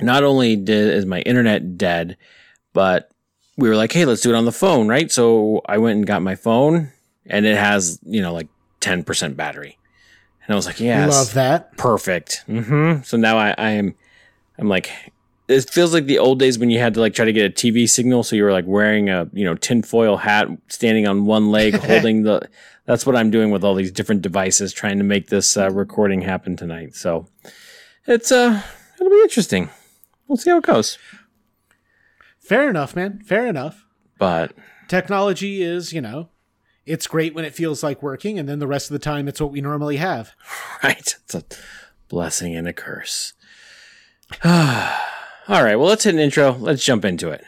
not only did is my internet dead, but we were like, hey, let's do it on the phone, right? So I went and got my phone, and it has you know like ten percent battery, and I was like, yeah, Love that. perfect. hmm So now I, I am, I'm like, it feels like the old days when you had to like try to get a TV signal. So you were like wearing a you know tinfoil hat, standing on one leg, holding the. That's what I'm doing with all these different devices, trying to make this uh, recording happen tonight. So it's uh, it'll be interesting. We'll see how it goes. Fair enough, man. Fair enough. But Technology is, you know, it's great when it feels like working, and then the rest of the time it's what we normally have. right, it's a blessing and a curse. All right, well, let's hit an intro. Let's jump into it.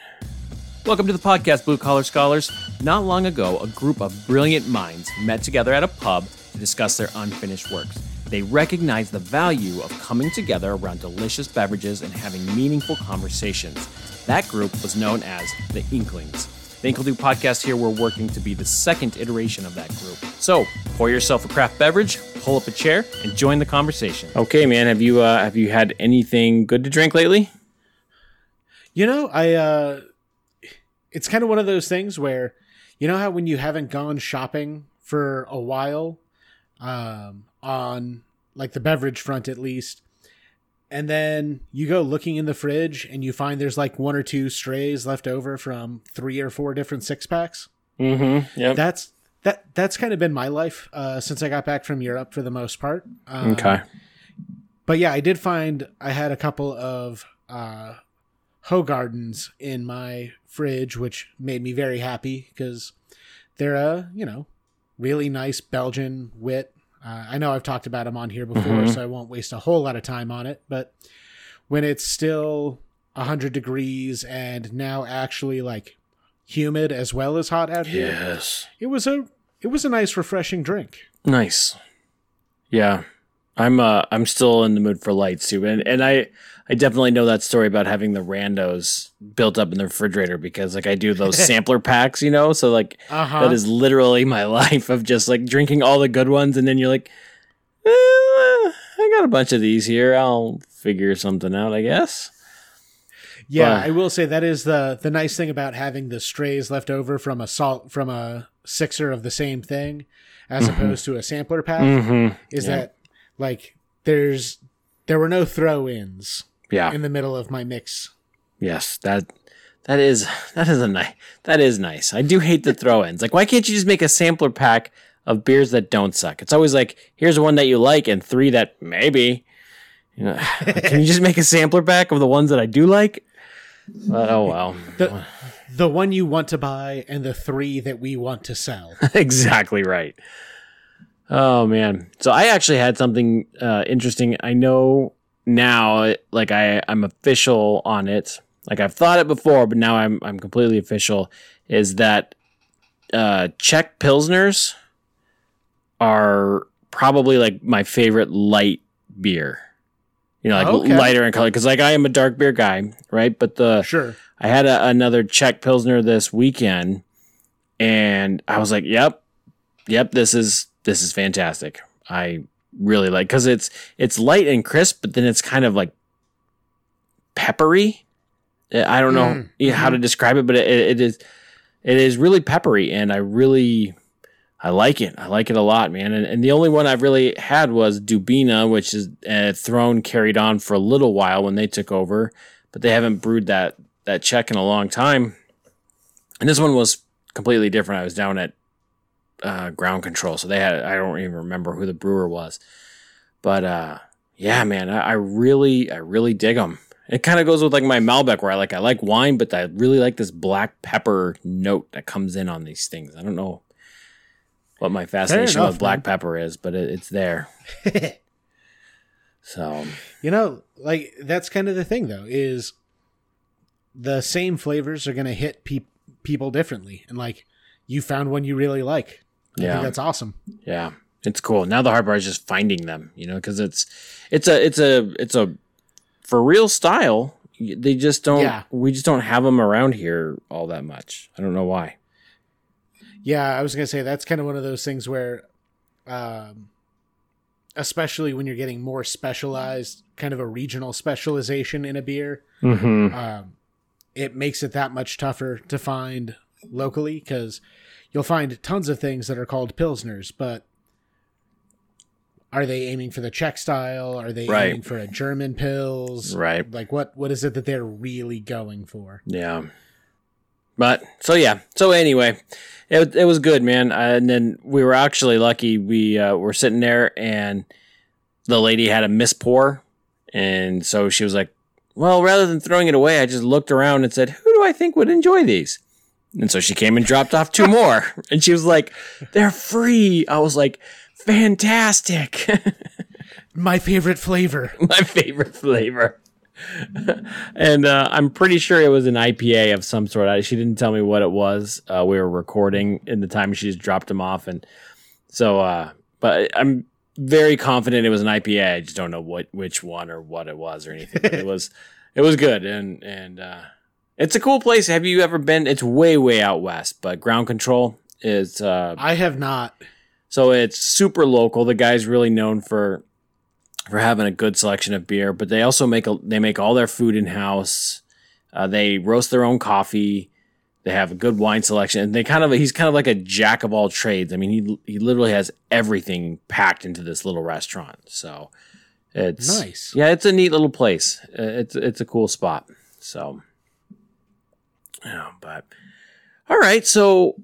Welcome to the podcast, Blue Collar Scholars. Not long ago, a group of brilliant minds met together at a pub to discuss their unfinished works. They recognize the value of coming together around delicious beverages and having meaningful conversations. That group was known as the Inklings. The Inkle Do podcast here, we're working to be the second iteration of that group. So, pour yourself a craft beverage, pull up a chair, and join the conversation. Okay, man, have you uh, have you had anything good to drink lately? You know, I uh it's kind of one of those things where you know how when you haven't gone shopping for a while um on like the beverage front at least and then you go looking in the fridge and you find there's like one or two strays left over from three or four different six packs. Mm-hmm. Yep. That's that that's kind of been my life uh since I got back from Europe for the most part. Um, okay. but yeah, I did find I had a couple of uh Hoegaardens in my fridge, which made me very happy because they're a you know really nice Belgian wit. Uh, I know I've talked about them on here before, Mhm. so I won't waste a whole lot of time on it. But when it's still hundred degrees and now actually like humid as well as hot out here, Yes. it was a it was a nice refreshing drink. Nice. Yeah. I'm uh I'm still in the mood for lights too. And and I I definitely know that story about having the randos built up in the refrigerator because like I do those sampler packs, you know? So like Uh huh. that is literally my life of just like drinking all the good ones and then you're like eh, I got a bunch of these here. I'll figure something out, I guess. Yeah, Wow. I will say that is the the nice thing about having the strays left over from a salt from a sixer of the same thing, as Mhm. opposed to a sampler pack, Mm-hmm. is yeah. that like there's there were no throw ins Yeah. in the middle of my mix. Yes, that that is that is a nice that is nice. I do hate the throw-ins. Like, why can't you just make a sampler pack of beers that don't suck? It's always like, here's one that you like and three that maybe. You know, like, can you just make a sampler pack of the ones that I do like? But, oh well, The the one you want to buy and the three that we want to sell. exactly right. Oh man, so I actually had something uh, interesting. I know now, like I I'm official on it. Like I've thought it before, but now I'm I'm completely official. Is that uh, Czech pilsners are probably like my favorite light beer. You know, like Okay. lighter in color because like I am a dark beer guy, right? But the sure. I had a, another Czech Pilsner this weekend, and I was like, "Yep, yep, this is this is fantastic." I really like because it's it's light and crisp, but then it's kind of like peppery. Uh, I don't know Mm, how to describe it, but it, it is it is really peppery, and I really I like it. I like it a lot, man. And, and the only one I've really had was Dubina, which is uh, Throne carried on for a little while when they took over, but they haven't brewed that that Czech in a long time. And this one was completely different. I was down at uh, ground control, so they had I don't even remember who the brewer was, but uh, yeah, man, I, I really I really dig them. It kind of goes with like my Malbec, where I like I like wine, but I really like this black pepper note that comes in on these things. I don't know what my fascination enough, with black man. pepper is, but it, it's there. So You know, like that's kind of the thing though is the same flavors are going to hit pe- people differently and like you found one you really like. I Yeah. think that's awesome. Yeah, it's cool. Now the hard part is just finding them, you know, because it's it's a it's a it's a for real style. They just don't. Yeah. We just don't have them around here all that much. I don't know why. Yeah, I was going to say that's kind of one of those things where um especially when you're getting more specialized, kind of a regional specialization in a beer. Mm-hmm. Um, it makes it that much tougher to find locally because you'll find tons of things that are called pilsners, but are they aiming for the Czech style? Are they Right. aiming for a German pils? Right. Like what what is it that they're really going for? Yeah. But so yeah. So anyway, it it was good, man. And then we were actually lucky. We uh, were sitting there, and the lady had a miss pour, and so she was like, "Well, rather than throwing it away, I just looked around and said, who do I think would enjoy these?" And so she came and dropped off two more, and she was like, "They're free." I was like, "Fantastic." My favorite flavor. my favorite flavor. and uh, I'm pretty sure it was an IPA of some sort. I, she didn't tell me what it was. Uh, we were recording in the time she just dropped them off, and so. Uh, but I'm very confident it was an IPA. I just don't know what which one or what it was or anything. But it was it was good, and and uh, it's a cool place. Have you ever been? It's way way out west, but Ground Control is. Uh, I have not. so it's super local. The guy's really known for for having a good selection of beer, but they also make a, they make all their food in house. Uh, they roast their own coffee. They have a good wine selection, and they kind of he's kind of like a jack of all trades. I mean, he he literally has everything packed into this little restaurant. So it's Nice. Yeah, it's a neat little place. Uh, It's it's a cool spot. So, yeah, but all right. So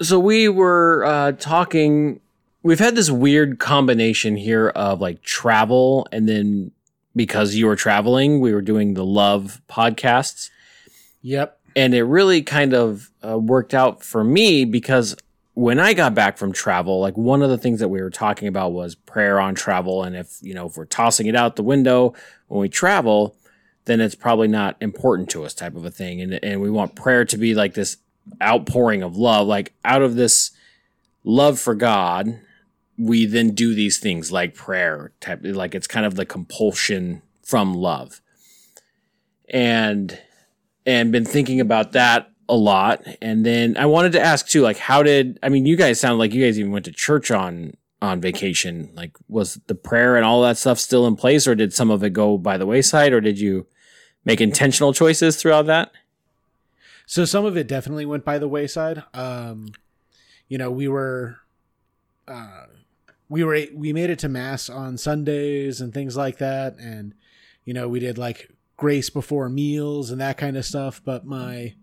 so we were uh, talking. We've had this weird combination here of like travel, and then because you were traveling, we were doing the love podcasts, Yep. and it really kind of uh, worked out for me because when I got back from travel, like one of the things that we were talking about was prayer on travel, and if you know if we're tossing it out the window when we travel, then it's probably not important to us, type of a thing, and and we want prayer to be like this outpouring of love, like out of this love for God, we then do these things like prayer, type like it's kind of the compulsion from love, and and been thinking about that a lot. And then I wanted to ask too, like, how did I mean? You guys sound like you guys even went to church on on vacation. Like, was the prayer and all that stuff still in place, or did some of it go by the wayside, or did you make intentional choices throughout that? So some of it definitely went by the wayside. Um, you know, we were, uh, we were we made it to mass on Sundays and things like that, and you know we did like grace before meals and that kind of stuff. But my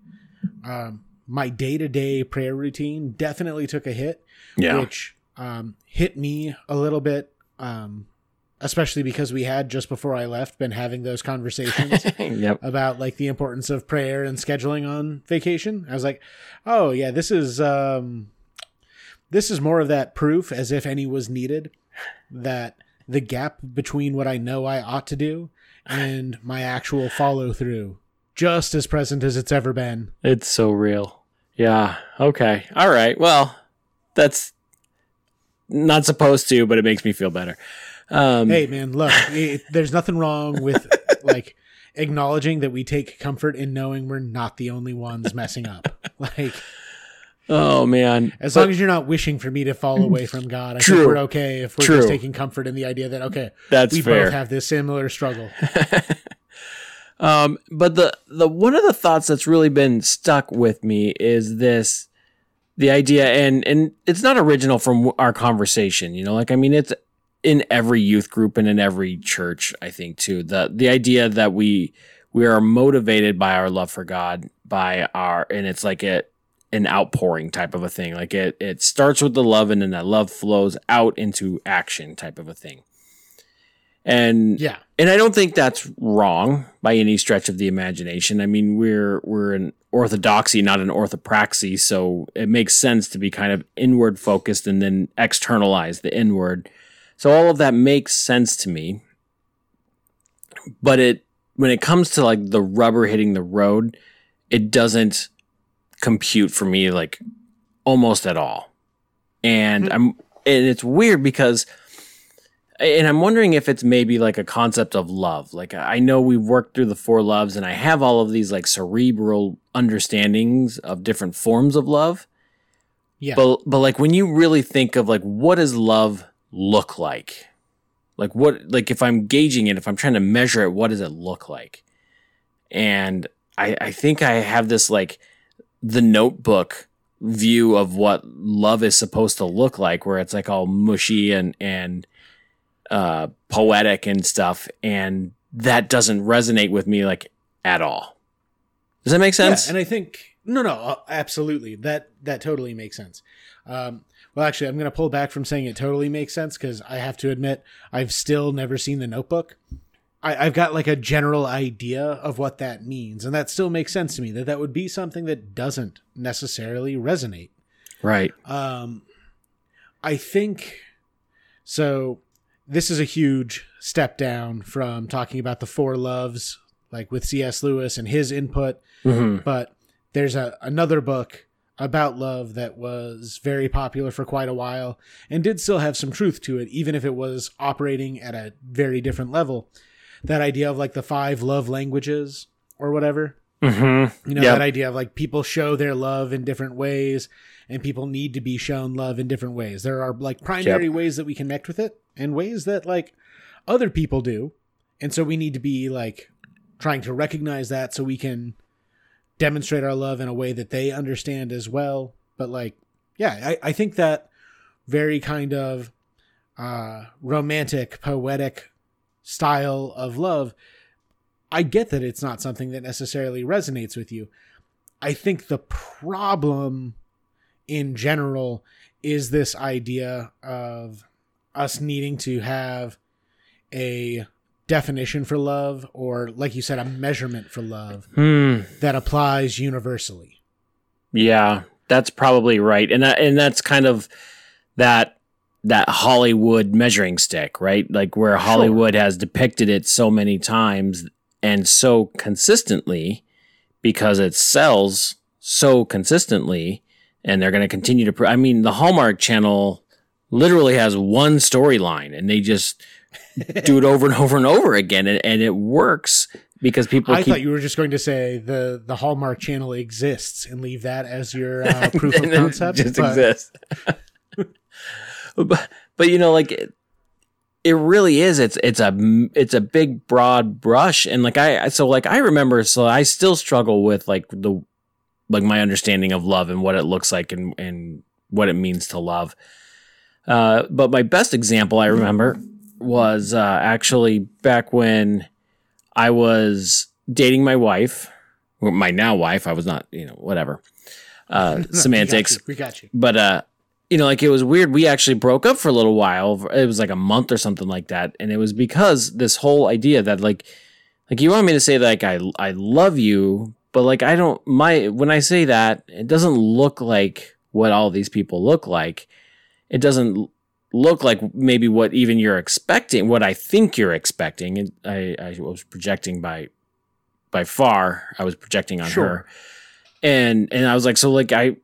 um, my day to day prayer routine definitely took a hit, which um, hit me a little bit. Um, especially because we had just before I left been having those conversations yep. about like the importance of prayer and scheduling on vacation. I was like, "Oh yeah, this is um this is more of that proof as if any was needed that the gap between what I know I ought to do and my actual follow through just as present as it's ever been." It's so real. Yeah. Okay. All right. Well, that's not supposed to, but it makes me feel better. Um, Hey man, look, it, there's nothing wrong with like acknowledging that we take comfort in knowing we're not the only ones messing up. Like Oh man. As But long as you're not wishing for me to fall away from God, I True. think we're okay if we're True. just taking comfort in the idea that okay, that's we fair. both have this similar struggle. Um, but the the one of the thoughts that's really been stuck with me is this the idea and and it's not original from our conversation you know like i mean it's in every youth group and in every church i think too. The the idea that we we are motivated by our love for god by our and it's like a an outpouring type of a thing. Like it it starts with the love and then that love flows out into action type of a thing. And Yeah, and I don't think that's wrong by any stretch of the imagination. I mean, we're we're an orthodoxy, not an orthopraxy, so it makes sense to be kind of inward focused and then externalize the inward. So all of that makes sense to me. But it when it comes to like the rubber hitting the road, it doesn't compute for me like almost at all. And Hmm. I'm and it's weird because and I'm wondering if it's maybe like a concept of love. Like I know we've worked through the four loves and I have all of these like cerebral understandings of different forms of love. yeah. But but like when you really think of like what does love look like? Like what like if I'm gauging it, if I'm trying to measure it, what does it look like? And I I think I have this like the notebook view of what love is supposed to look like where it's like all mushy and and uh poetic and stuff and that doesn't resonate with me like at all. Does that make sense? Yeah, and I think no, no, uh, absolutely. That that totally makes sense. Um, well, actually, I'm going to pull back from saying it totally makes sense because I have to admit I've still never seen the Notebook. I, I've got like a general idea of what that means, and that still makes sense to me. That that would be something that doesn't necessarily resonate. right. Um, I think so. This is a huge step down from talking about the four loves, like with C.S. Lewis and his input. Mhm. But there's a another book about love that was very popular for quite a while and did still have some truth to it, even if it was operating at a very different level. That idea of like the five love languages or whatever. Mhm. You know, Yep. that idea of like people show their love in different ways and people need to be shown love in different ways. There are like primary ways that we connect with it and ways that like other people do. And so we need to be like trying to recognize that so we can demonstrate our love in a way that they understand as well. But like, yeah, I, I think that very kind of uh, romantic, poetic style of love, I get that it's not something that necessarily resonates with you. I think the problem in general is this idea of us needing to have a definition for love or like you said a measurement for love Hmm. that applies universally. Yeah, that's probably right, and that, and that's kind of that that Hollywood measuring stick, right? Like where Hollywood has depicted it so many times and so consistently because it sells so consistently, and they're going to continue to. Pr- I mean, the Hallmark Channel literally has one storyline, and they just do it over and over and over again, and, and it works because people I keep thought you were just going to say the the Hallmark channel exists and leave that as your uh, proof of concept. just but- exists. but but you know, like it, it really is. It's it's a it's a big broad brush, and like I so like I remember. So I still struggle with like the like my understanding of love and what it looks like and and what it means to love. Uh, but my best example I remember was uh, actually back when I was dating my wife, my now wife. I was not, you know, whatever. Uh, semantics We got you. but uh you know like it was weird we actually broke up for a little while it was like a month or something like that and it was because this whole idea that like like you want me to say like i i love you but like i don't my when i say that it doesn't look like what all these people look like it doesn't look like maybe what even you're expecting what i think you're expecting and i i was projecting by by far i was projecting on Sure. her and and i was like so like i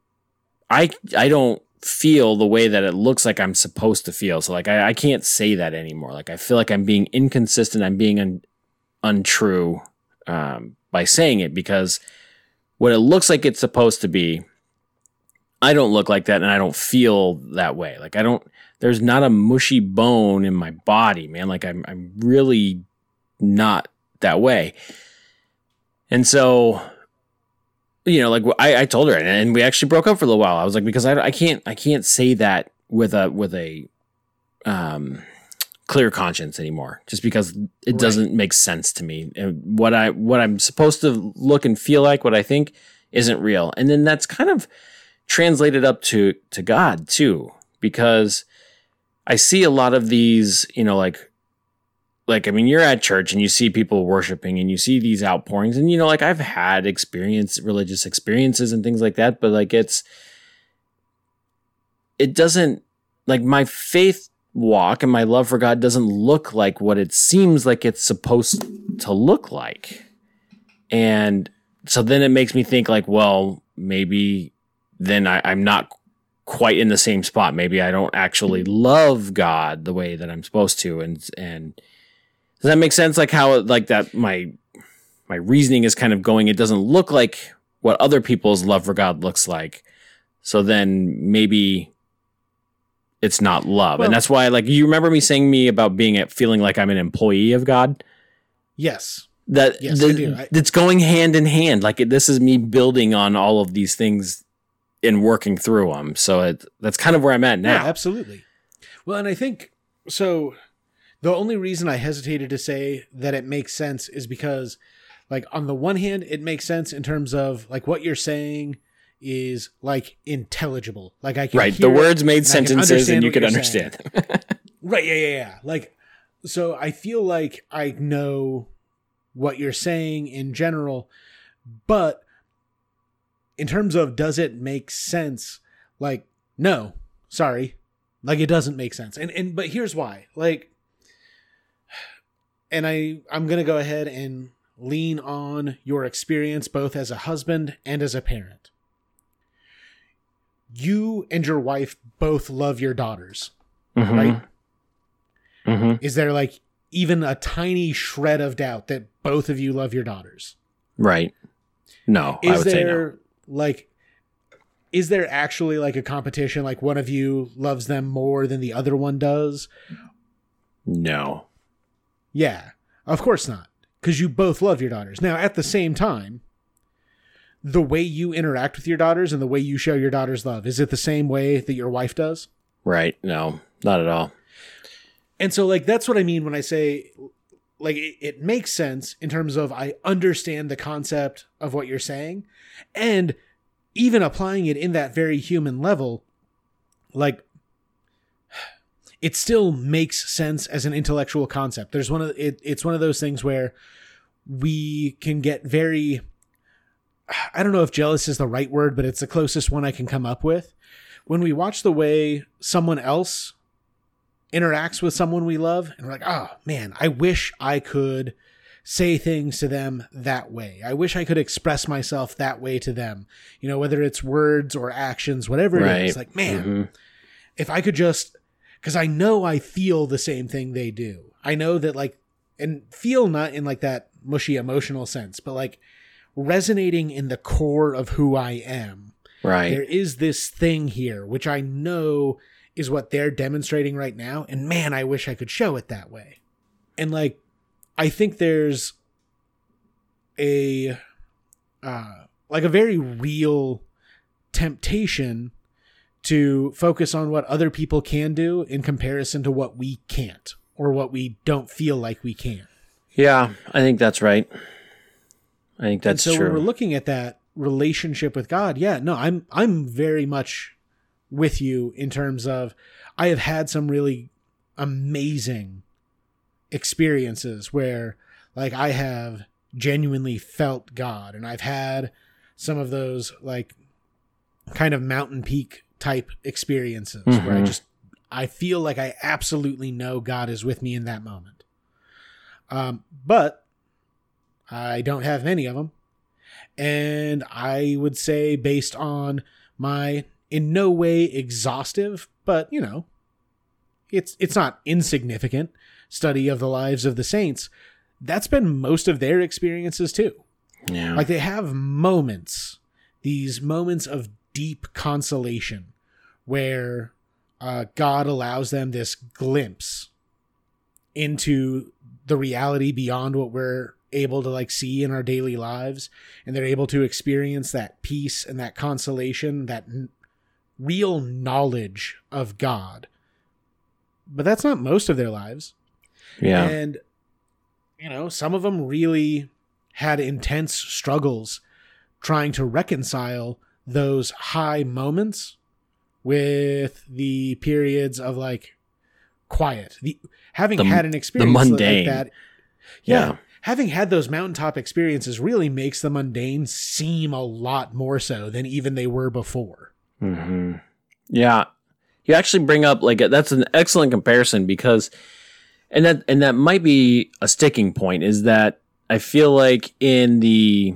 I I don't feel the way that it looks like I'm supposed to feel. So like I, I can't say that anymore. Like I feel like I'm being inconsistent. I'm being un, untrue um, by saying it because what it looks like it's supposed to be, I don't look like that and I don't feel that way. Like I don't. There's not a mushy bone in my body, man. Like I'm I'm really not that way. And so you know, like I, I told her, and, we actually broke up for a little while. I was like, because I, I can't, I can't say that with a with a um, clear conscience anymore, just because it Right. doesn't make sense to me. And what I what I'm supposed to look and feel like, what I think, isn't real. And then that's kind of translated up to to God too, because I see a lot of these, you know, like like I mean, you're at church and you see people worshiping and you see these outpourings, and you know, like I've had experience, religious experiences and things like that, but like it's it doesn't like my faith walk and my love for God doesn't look like what it seems like it's supposed to look like. And so then it makes me think like, well, maybe then I, I'm not quite in the same spot. Maybe I don't actually mm-hmm. love God the way that I'm supposed to. And and does that make sense? Like how like that my my reasoning is kind of going, it doesn't look like what other people's love for God looks like. So then maybe it's not love. Well- and that's why like you remember me saying me about being at feeling like I'm an employee of God? Yes. That Yes, the- I do. I- it's going hand in hand. Like it, this is me building on all of these things and working through them. So it, that's kind of where I'm at Yeah, now. absolutely. Well, and I think so. The only reason I hesitated to say that it makes sense is because, like, on the one hand, it makes sense in terms of like what you're saying is like intelligible. Like I can right. The words made and sentences and you could understand them. Right. Yeah. Yeah. Yeah. Like, so I feel like I know what you're saying in general, but in terms of does it make sense? Like, no, sorry. Like it doesn't make sense. And and but here's why. Like and I I'm going to go ahead and lean on your experience both as a husband and as a parent. You and your wife both love your daughters Mhm. right? Mhm. Is there like even a tiny shred of doubt that both of you love your daughters? Right. No, I Is would say no. Like is there actually like a competition like one of you loves them more than the other one does? No. Yeah. Of course not. Cuz you both love your daughters. Now at the same time, the way you interact with your daughters and the way you show your daughters love, is it the same way that your wife does? Right. No, not at all. And so, like, that's what I mean when I say, like, it, it makes sense in terms of I understand the concept of what you're saying. And even applying it in that very human level, like, it still makes sense as an intellectual concept. There's one of it, it's one of those things where we can get very I don't know if jealous is the right word, but it's the closest one I can come up with. When we watch the way someone else interacts with someone we love and we're like, oh man, I wish I could say things to them that way. I wish I could express myself that way to them. You know, whether it's words or actions, whatever it Right. is. Like, man, Mhm. if I could just, because I know I feel the same thing they do. I know that, like, and feel not in like that mushy emotional sense, but like resonating in the core of who I am Right. there is this thing here which i know is what they're demonstrating right now and man i wish i could show it that way and like i think there's a uh like a very real temptation to focus on what other people can do in comparison to what we can't or what we don't feel like we can Yeah, I think that's right. I think that's and so true. when we're looking at that relationship with God, yeah, no, I'm I'm very much with you in terms of I have had some really amazing experiences where like I have genuinely felt God and I've had some of those like kind of mountain peak type experiences where I Mhm. just I feel like I absolutely know God is with me in that moment. Um, but I don't have many of them. And I would say, based on my in no way exhaustive, but you know, it's it's not insignificant study of the lives of the saints, that's been most of their experiences too. yeah. Like they have moments, these moments of deep consolation where uh, God allows them this glimpse into the reality beyond what we're able to like see in our daily lives and they're able to experience that peace and that consolation that real knowledge of god but that's not most of their lives yeah. and you know some of them really had intense struggles trying to reconcile those high moments with the periods of like quiet the having The- had an experience like mundane. that yeah, Yeah. having had those mountaintop experiences really makes the mundane seem a lot more so than even they were before hmm Yeah. You actually bring up like that's an excellent comparison because and that and that might be a sticking point is that I feel like in the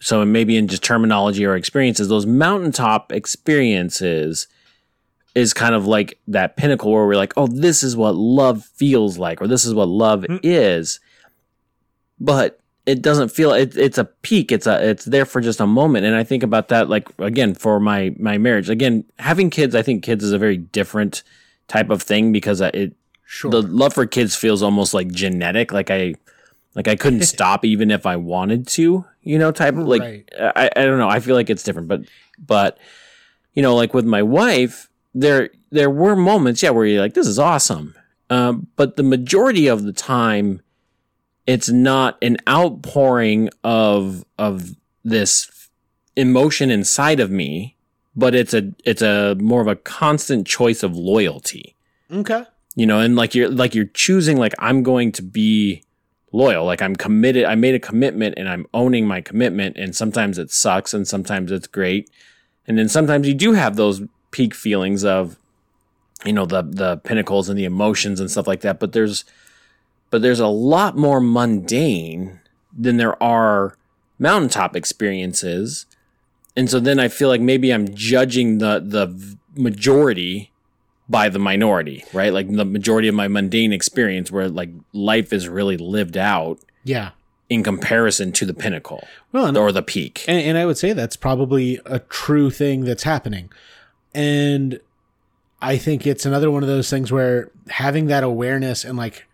so maybe in just terminology or experiences, those mountaintop experiences is kind of like that pinnacle where we're like, oh, this is what love feels like, or this is what love Mm. is. But it doesn't feel it, it's a peak. It's a it's there for just a moment. And I think about that like again for my my marriage. Again, having kids, I think kids is a very different type of thing because it Sure. the love for kids feels almost like genetic. Like I like I couldn't stop even if I wanted to, you know, type of like Right. I, I don't know. I feel like it's different, but but you know, like with my wife, there there were moments, yeah, where you're like, this is awesome. Um, but the majority of the time, it's not an outpouring of of this emotion inside of me, but it's a it's a more of a constant choice of loyalty. Okay. you know and like you're like you're choosing like i'm going to be loyal. Like i'm committed i made a commitment and i'm owning my commitment and sometimes it sucks and sometimes it's great. And then sometimes you do have those peak feelings of you know the the pinnacles and the emotions and stuff like that but there's but there's a lot more mundane than there are mountaintop experiences and so then i feel like maybe i'm judging the the majority by the minority, right? Like the majority of my mundane experience where like life is really lived out Yeah. in comparison to the pinnacle Well, and, or the peak. and, and I would say that's probably a true thing that's happening. And I think it's another one of those things where having that awareness and like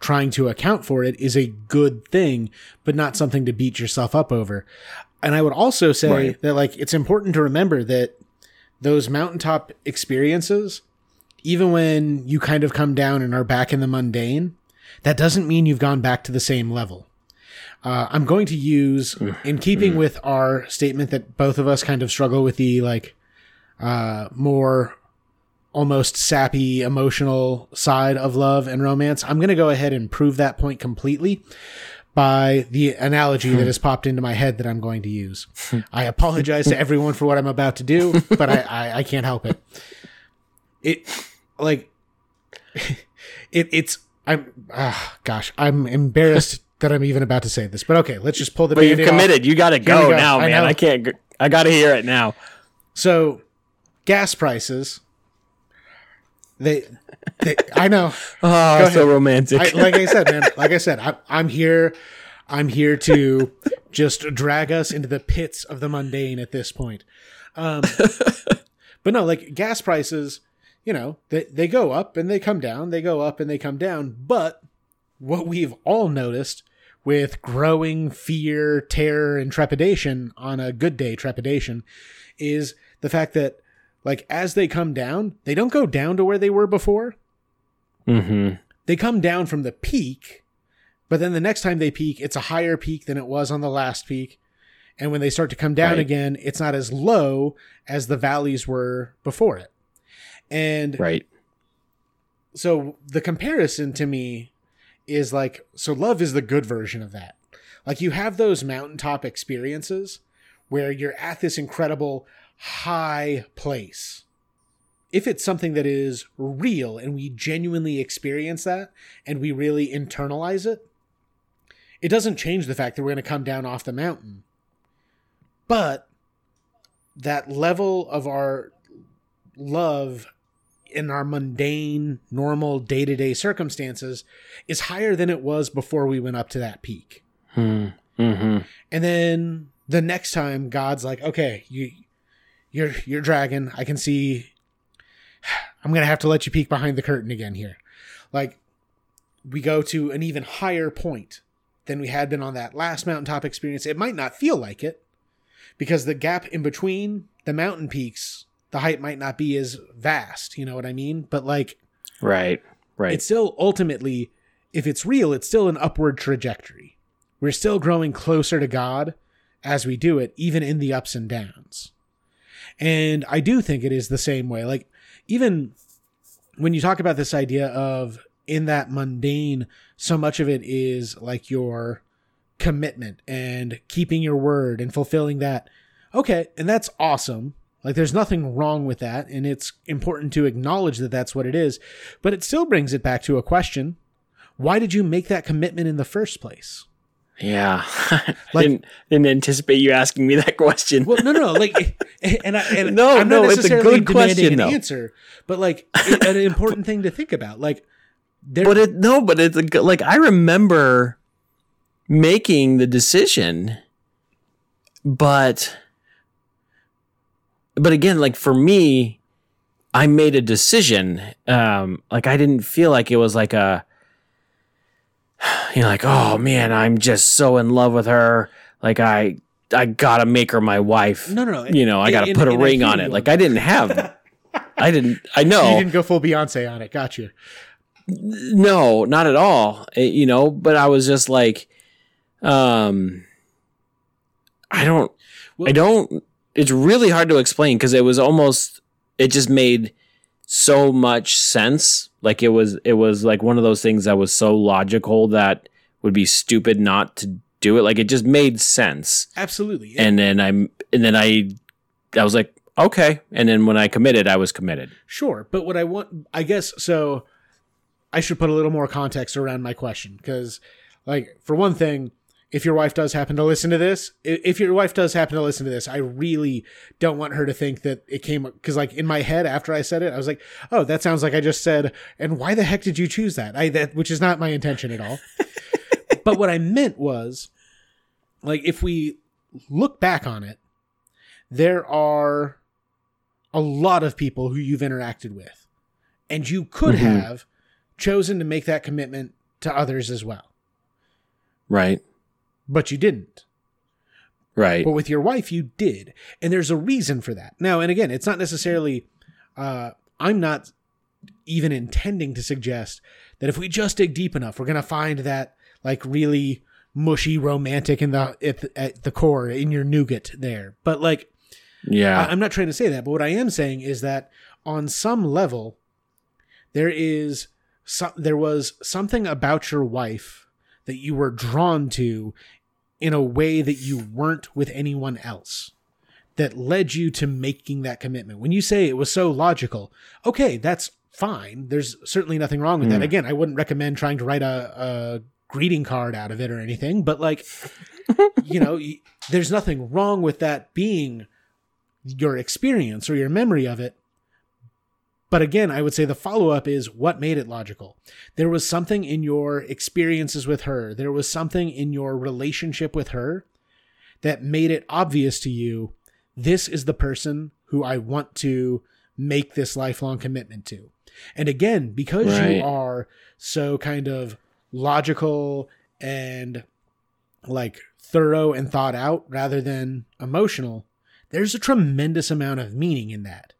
trying to account for it is a good thing, but not something to beat yourself up over. And I would also say Right. that like it's important to remember that those mountaintop experiences, even when you kind of come down and are back in the mundane, that doesn't mean you've gone back to the same level. Uh, I'm going to use, in keeping with our statement that both of us kind of struggle with the like uh, more almost sappy emotional side of love and romance. I'm going to go ahead and prove that point completely by the analogy that has popped into my head that I'm going to use. I apologize to everyone for what I'm about to do, but I, I, I can't help it. It like it it's I'm ah gosh I'm embarrassed that I'm even about to say this, but okay, let's just pull the. But you've Band-Aid off. committed. You got to go go. now, man. know. I can't. I got to hear it now. So, gas prices. They, they I know. Oh, so romantic. I, like I said, man. Like I said, I'm, I'm here. I'm here to just drag us into the pits of the mundane at this point. Um, but no, like gas prices, you know, they they go up and they come down. They go up and they come down. But what we've all noticed with growing fear, terror, and trepidation on a good day, trepidation, is the fact that like as they come down, they don't go down to where they were before mm-hmm. they come down from the peak, but then the next time they peak, it's a higher peak than it was on the last peak. And when they start to come down Right. again, it's not as low as the valleys were before it. And Right. so the comparison to me is like so love is the good version of that. Like you have those mountaintop experiences where you're at this incredible high place. If it's something that is real and we genuinely experience that and we really internalize it, it doesn't change the fact that we're going to come down off the mountain. But that level of our love in our mundane, normal day to day circumstances is higher than it was before we went up to that peak. Mm-hmm. And then the next time God's like, okay, you you're you're dragon. I can see I'm gonna have to let you peek behind the curtain again here. Like we go to an even higher point than we had been on that last mountaintop experience. It might not feel like it because the gap in between the mountain peaks, the height might not be as vast, you know what I mean? But like Right. Right. it's still ultimately, if it's real, it's still an upward trajectory. We're still growing closer to God as we do it, even in the ups and downs. And I do think it is the same way. Like, even when you talk about this idea of in that mundane, so much of it is like your commitment and keeping your word and fulfilling that. Okay, and that's awesome. Like, there's nothing wrong with that. And it's important to acknowledge that that's what it is. But it still brings it back to a question why did you make that commitment in the first place? Yeah. Like- didn't, didn't anticipate you asking me that question. Well, no, no, like, and I, and No, I'm no, not it's a good question, an though. answer, but like it, an important thing to think about. Like, there, but it no, but it's a like I remember making the decision, but but again, like for me, I made a decision. Um, like I didn't feel like it was like a, you know, like oh man, I'm just so in love with her. Like I, I gotta make her my wife. No, no, no. You know, I gotta And- put a and I ring hear on it. Like I didn't have. I didn't. I know. You didn't go full Beyonce on it. Got you. No, not at all. It- you know, but I was just like, um, I don't, Well- I don't. It's really hard to explain because it was almost, it just made so much sense. Like it was, it was like one of those things that was so logical that would be stupid not to do it. Like it just made sense. Absolutely. And then I'm, and then I, I was like, okay. And then when I committed, I was committed. Sure, but what I want, I guess, so I should put a little more context around my question because, like, for one thing, if your wife does happen to listen to this, if your wife does happen to listen to this, I really don't want her to think that it came because, like, in my head after I said it, I was like, "Oh, that sounds like I just said." And why the heck did you choose that? I that which is not my intention at all. but what I meant was, like, if we look back on it, there are a lot of people who you've interacted with. And you could Mhm. have chosen to make that commitment to others as well, Right. But you didn't. Right. But with your wife, you did. And there's a reason for that. Now, and again, it's not necessarily, uh, I'm not even intending to suggest that if we just dig deep enough, we're going to find that like really mushy romantic in the at, the- at the core in your nougat there. But like Yeah. I- I'm not trying to say that, but what I am saying is that on some level, there is some, there was something about your wife that you were drawn to in a way that you weren't with anyone else that led you to making that commitment. When you say it was so logical, okay, that's fine. There's certainly nothing wrong with that. Hmm. Again, I wouldn't recommend trying to write a, a greeting card out of it or anything, but like, you know, there's nothing wrong with that being your experience or your memory of it. But again, I would say the follow up is what made it logical. There was something in your experiences with her, there was something in your relationship with her that made it obvious to you this is the person who I want to make this lifelong commitment to. And again, because Right. you are so kind of logical and like thorough and thought out rather than emotional, there's a tremendous amount of meaning in that.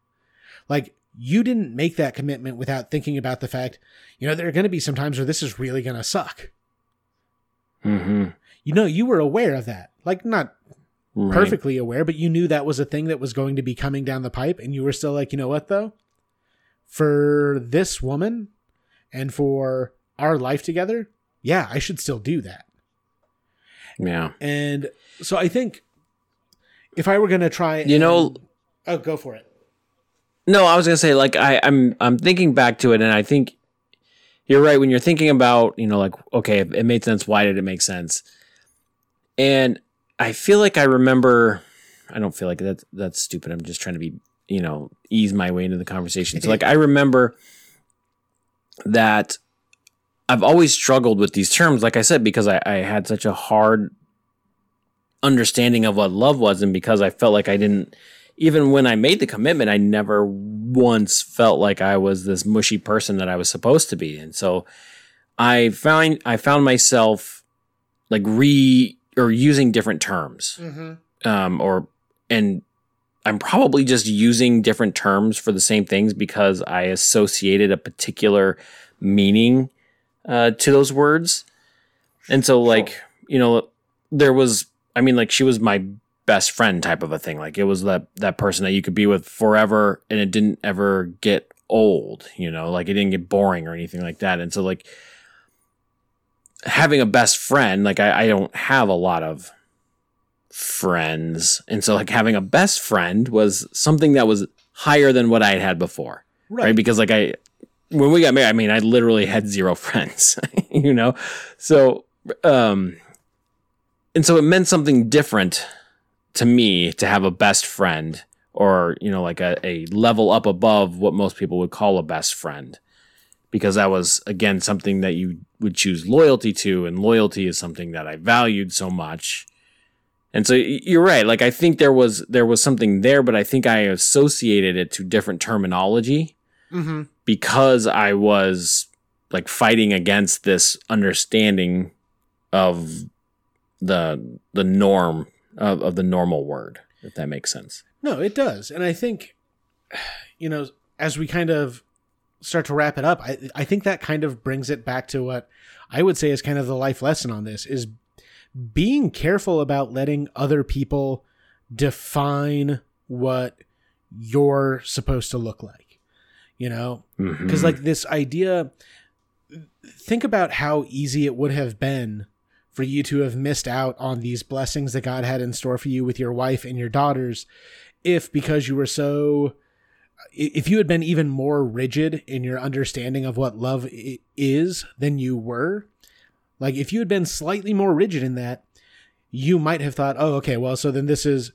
Like, you didn't make that commitment without thinking about the fact, you know, there are going to be some times where this is really going to suck. mm-hmm. You know, you were aware of that. Like, not Right. perfectly aware, but you knew that was a thing that was going to be coming down the pipe. And you were still like, you know what, though? For this woman and for our life together, yeah, I should still do that. Yeah. And so I think if I were going to try, You know- oh, go for it. No, I was gonna say like I, I'm I'm thinking back to it, and I think you're right when you're thinking about you know like okay, it made sense. Why did it make sense? And I feel like I remember. I don't feel like that's that's stupid. I'm just trying to be you know ease my way into the conversation. So like I remember that I've always struggled with these terms, like I said, because I, I had such a hard understanding of what love was, and because I felt like I didn't even when I made the commitment, I never once felt like I was this mushy person that I was supposed to be. And so I found I found myself like re or using different terms. Mm-hmm. Um or and I'm probably just using different terms for the same things because I associated a particular meaning uh, to those words. And so, like, you know, there was, I mean, like, she was my best friend type of a thing. Like, it was that, that person that you could be with forever and it didn't ever get old, you know, like, it didn't get boring or anything like that. And so, like, having a best friend, like, I, I don't have a lot of friends. And so, like, having a best friend was something that was higher than what I had had before Right. right? Because like I, when we got married, I mean, I literally had zero friends, you know, so um, and so it meant something different to me to have a best friend, or you know, like a, a level up above what most people would call a best friend, because that was again something that you would choose loyalty to, and loyalty is something that I valued so much. And so you're right. Like I think there was there was something there, but I think I associated it to different terminology Mm-hmm. because I was like fighting against this understanding of the the norm of, of the normal word, if that makes sense. No, it does. And I think, you know, as we kind of start to wrap it up, I, I think that kind of brings it back to what I would say is kind of the life lesson on this is being careful about letting other people define what you're supposed to look like. You know, because Mhm. like this idea think about how easy it would have been for you to have missed out on these blessings that God had in store for you with your wife and your daughters if because you were so if you had been even more rigid in your understanding of what love is than you were like if you had been slightly more rigid in that you might have thought oh okay well so then this is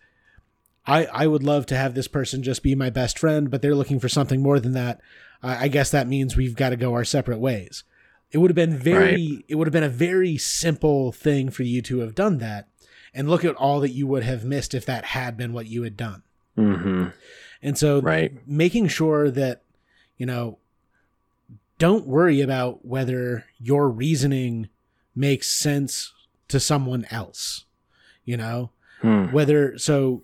I, I would love to have this person just be my best friend, but they're looking for something more than that. I, I guess that means we've got to go our separate ways. It would have been very, it would have been a very simple thing for you to have done that. And look at all that you would have missed if that had been what you had done. Mhm. And so Right. making sure that, you know, don't worry about whether your reasoning makes sense to someone else, you know? Hmm. whether so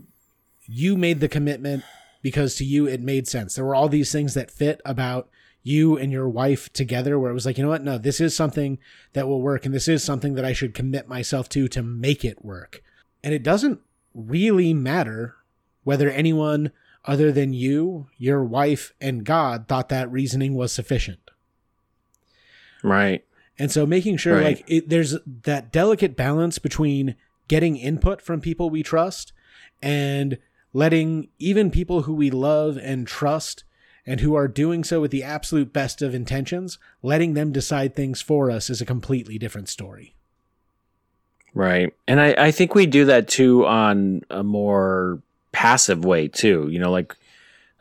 you made the commitment because to you it made sense there were all these things that fit about you and your wife together where it was like you know what no this is something that will work and this is something that i should commit myself to to make it work and it doesn't really matter whether anyone other than you your wife and god thought that reasoning was sufficient Right. and so making sure Right. like it, there's that delicate balance between getting input from people we trust and letting even people who we love and trust and who are doing so with the absolute best of intentions, letting them decide things for us is a completely different story. Right. And I, I think we do that too on a more passive way too. You know, like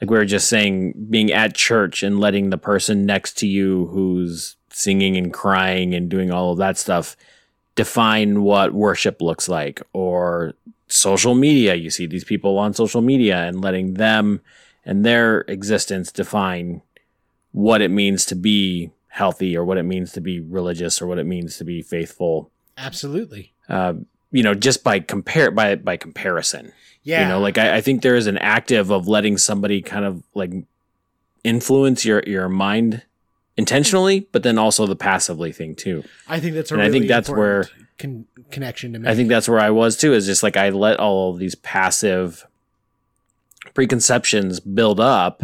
like we were just saying, being at church and letting the person next to you who's singing and crying and doing all of that stuff define what worship looks like or social media. You see these people on social media and letting them and their existence define what it means to be healthy or what it means to be religious or what it means to be faithful Absolutely. uh, you know, just by compare by by comparison. Yeah. You know, like I, I think there is an active of letting somebody kind of like influence your your mind intentionally, but then also the passively thing too. I think that's a and I think that's where con- connection to make. I think that's where I was too. Is just like I let all of these passive preconceptions build up,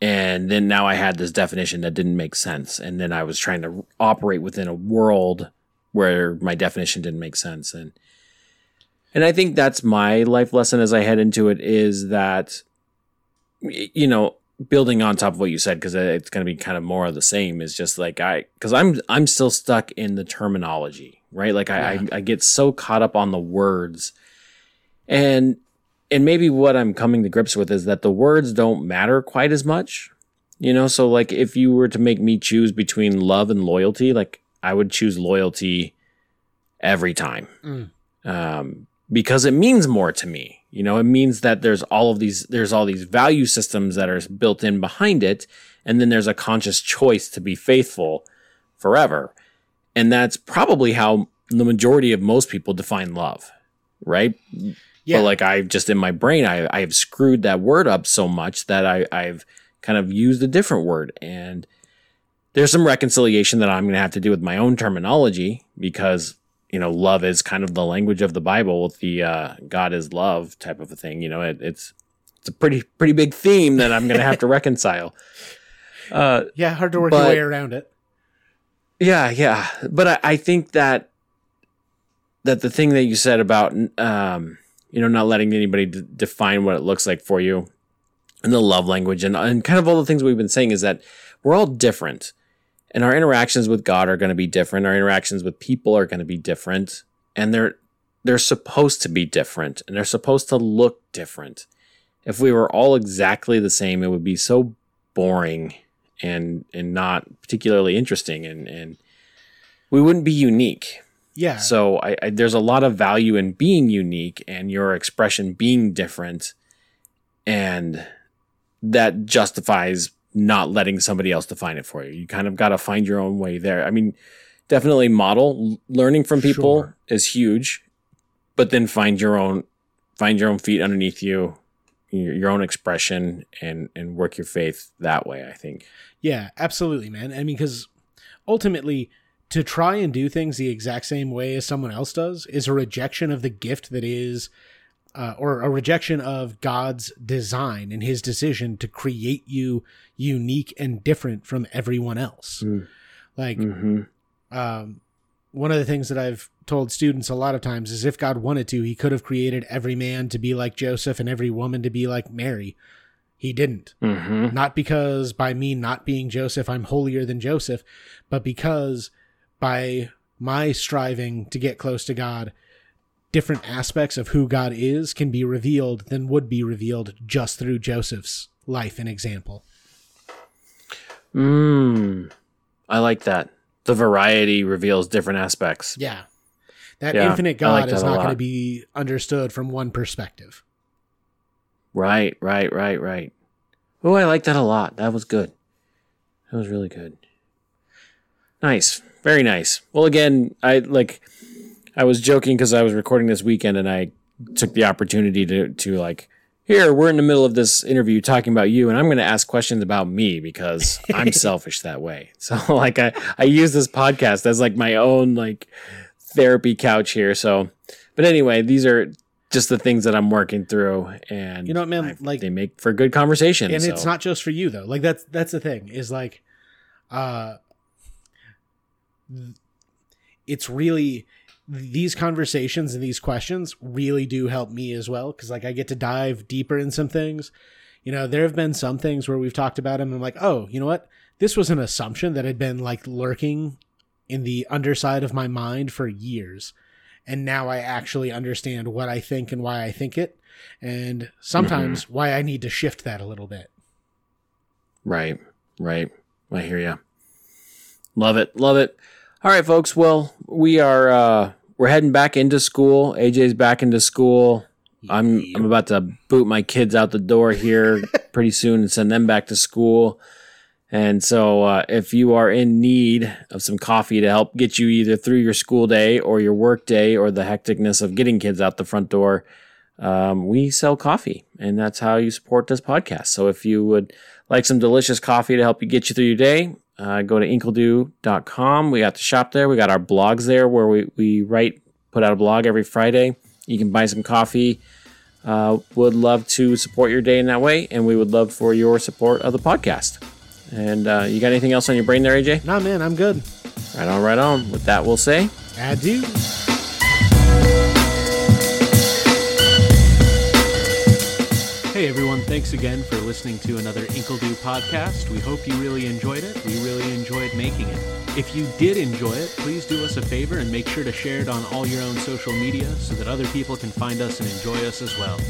and then now I had this definition that didn't make sense, and then I was trying to operate within a world where my definition didn't make sense, and and I think that's my life lesson as I head into it is that you know building on top of what you said because it's going to be kind of more of the same is just like i because i'm i'm still stuck in the terminology right like I, Yeah. I i get so caught up on the words and and maybe what i'm coming to grips with is that the words don't matter quite as much you know so like if you were to make me choose between love and loyalty like i would choose loyalty every time Mm. um, because it means more to me. You know, it means that there's all of these there's all these value systems that are built in behind it, and then there's a conscious choice to be faithful forever, and that's probably how the majority of most people define love, right? Yeah. But like I've just in my brain, I I have screwed that word up so much that I I've kind of used a different word, and there's some reconciliation that I'm going to have to do with my own terminology because you know love is kind of the language of the Bible with the uh, God is love type of a thing. You know, it, it's it's a pretty pretty big theme that I'm going to have to reconcile. Uh, yeah, hard to work your way around it. yeah, yeah, but I, I think that that the thing that you said about um, you know not letting anybody d- define what it looks like for you, and the love language, and and kind of all the things we've been saying is that we're all different, and our interactions with God are going to be different. Our interactions with people are going to be different, and they're they're supposed to be different, and they're supposed to look different. If we were all exactly the same, it would be so boring and and not particularly interesting and and we wouldn't be unique Yeah. So I, I, there's a lot of value in being unique and your expression being different, and that justifies not letting somebody else define it for you. You kind of got to find your own way there. I mean, definitely model learning from people Sure. is huge, but then find your own find your own feet underneath you, your, your own expression, and and work your faith that way. I think. Yeah, absolutely, man. I mean, because ultimately, to try and do things the exact same way as someone else does is a rejection of the gift that is, uh, or a rejection of God's design and His decision to create you unique and different from everyone else. Mm. Like, hmm um, one of the things that I've told students a lot of times is if God wanted to, He could have created every man to be like Joseph and every woman to be like Mary. He didn't. hmm Not because by me not being Joseph, I'm holier than Joseph, but because by my striving to get close to God, different aspects of who God is can be revealed than would be revealed just through Joseph's life and example. Mm. I like that. The variety reveals different aspects. Yeah. That Yeah, infinite I like God that is not going to be understood from one perspective. Right, right, right, right. Oh, I like that a lot. That was good. That was really good. Nice. Very nice. Well, again, I like I was joking because I was recording this weekend and I took the opportunity to to like here we're in the middle of this interview talking about you and I'm going to ask questions about me because I'm selfish that way. So like I I use this podcast as like my own like therapy couch here. So but anyway, these are just the things that I'm working through and You know what, man? I- Like- they make for good conversation. and so. it's not just for you though like that's that's the thing is like uh it's really these conversations and these questions really do help me as well because like i get to dive deeper in some things you know there have been some things where we've talked about them and i'm like oh you know what this was an assumption that had been like lurking in the underside of my mind for years and now i actually understand what i think and why i think it and sometimes mm-hmm. why i need to shift that a little bit Right, right. I hear you. Love it, love it. All right, folks. Well, we are uh, we're heading back into school. AJ's back into school. I'm I'm about to boot my kids out the door here pretty soon and send them back to school. And so, uh, if you are in need of some coffee to help get you either through your school day or your work day or the hecticness of getting kids out the front door, um, we sell coffee, and that's how you support this podcast. So, if you would like some delicious coffee to help you get you through your day, uh, go to inkledew.com. We got the shop there. We got our blogs there where we, we write, put out a blog every Friday. You can buy some coffee. Uh, would love to support your day in that way, and we would love for your support of the podcast. And uh, you got anything else on your brain there, AJ? Nah, man, I'm good. Right on, right on. With that, we'll say. Adieu. Hey everyone, thanks again for listening to another Inkledew podcast. We hope you really enjoyed it. We really enjoyed making it. If you did enjoy it, please do us a favor and make sure to share it on all your own social media so that other people can find us and enjoy us as well.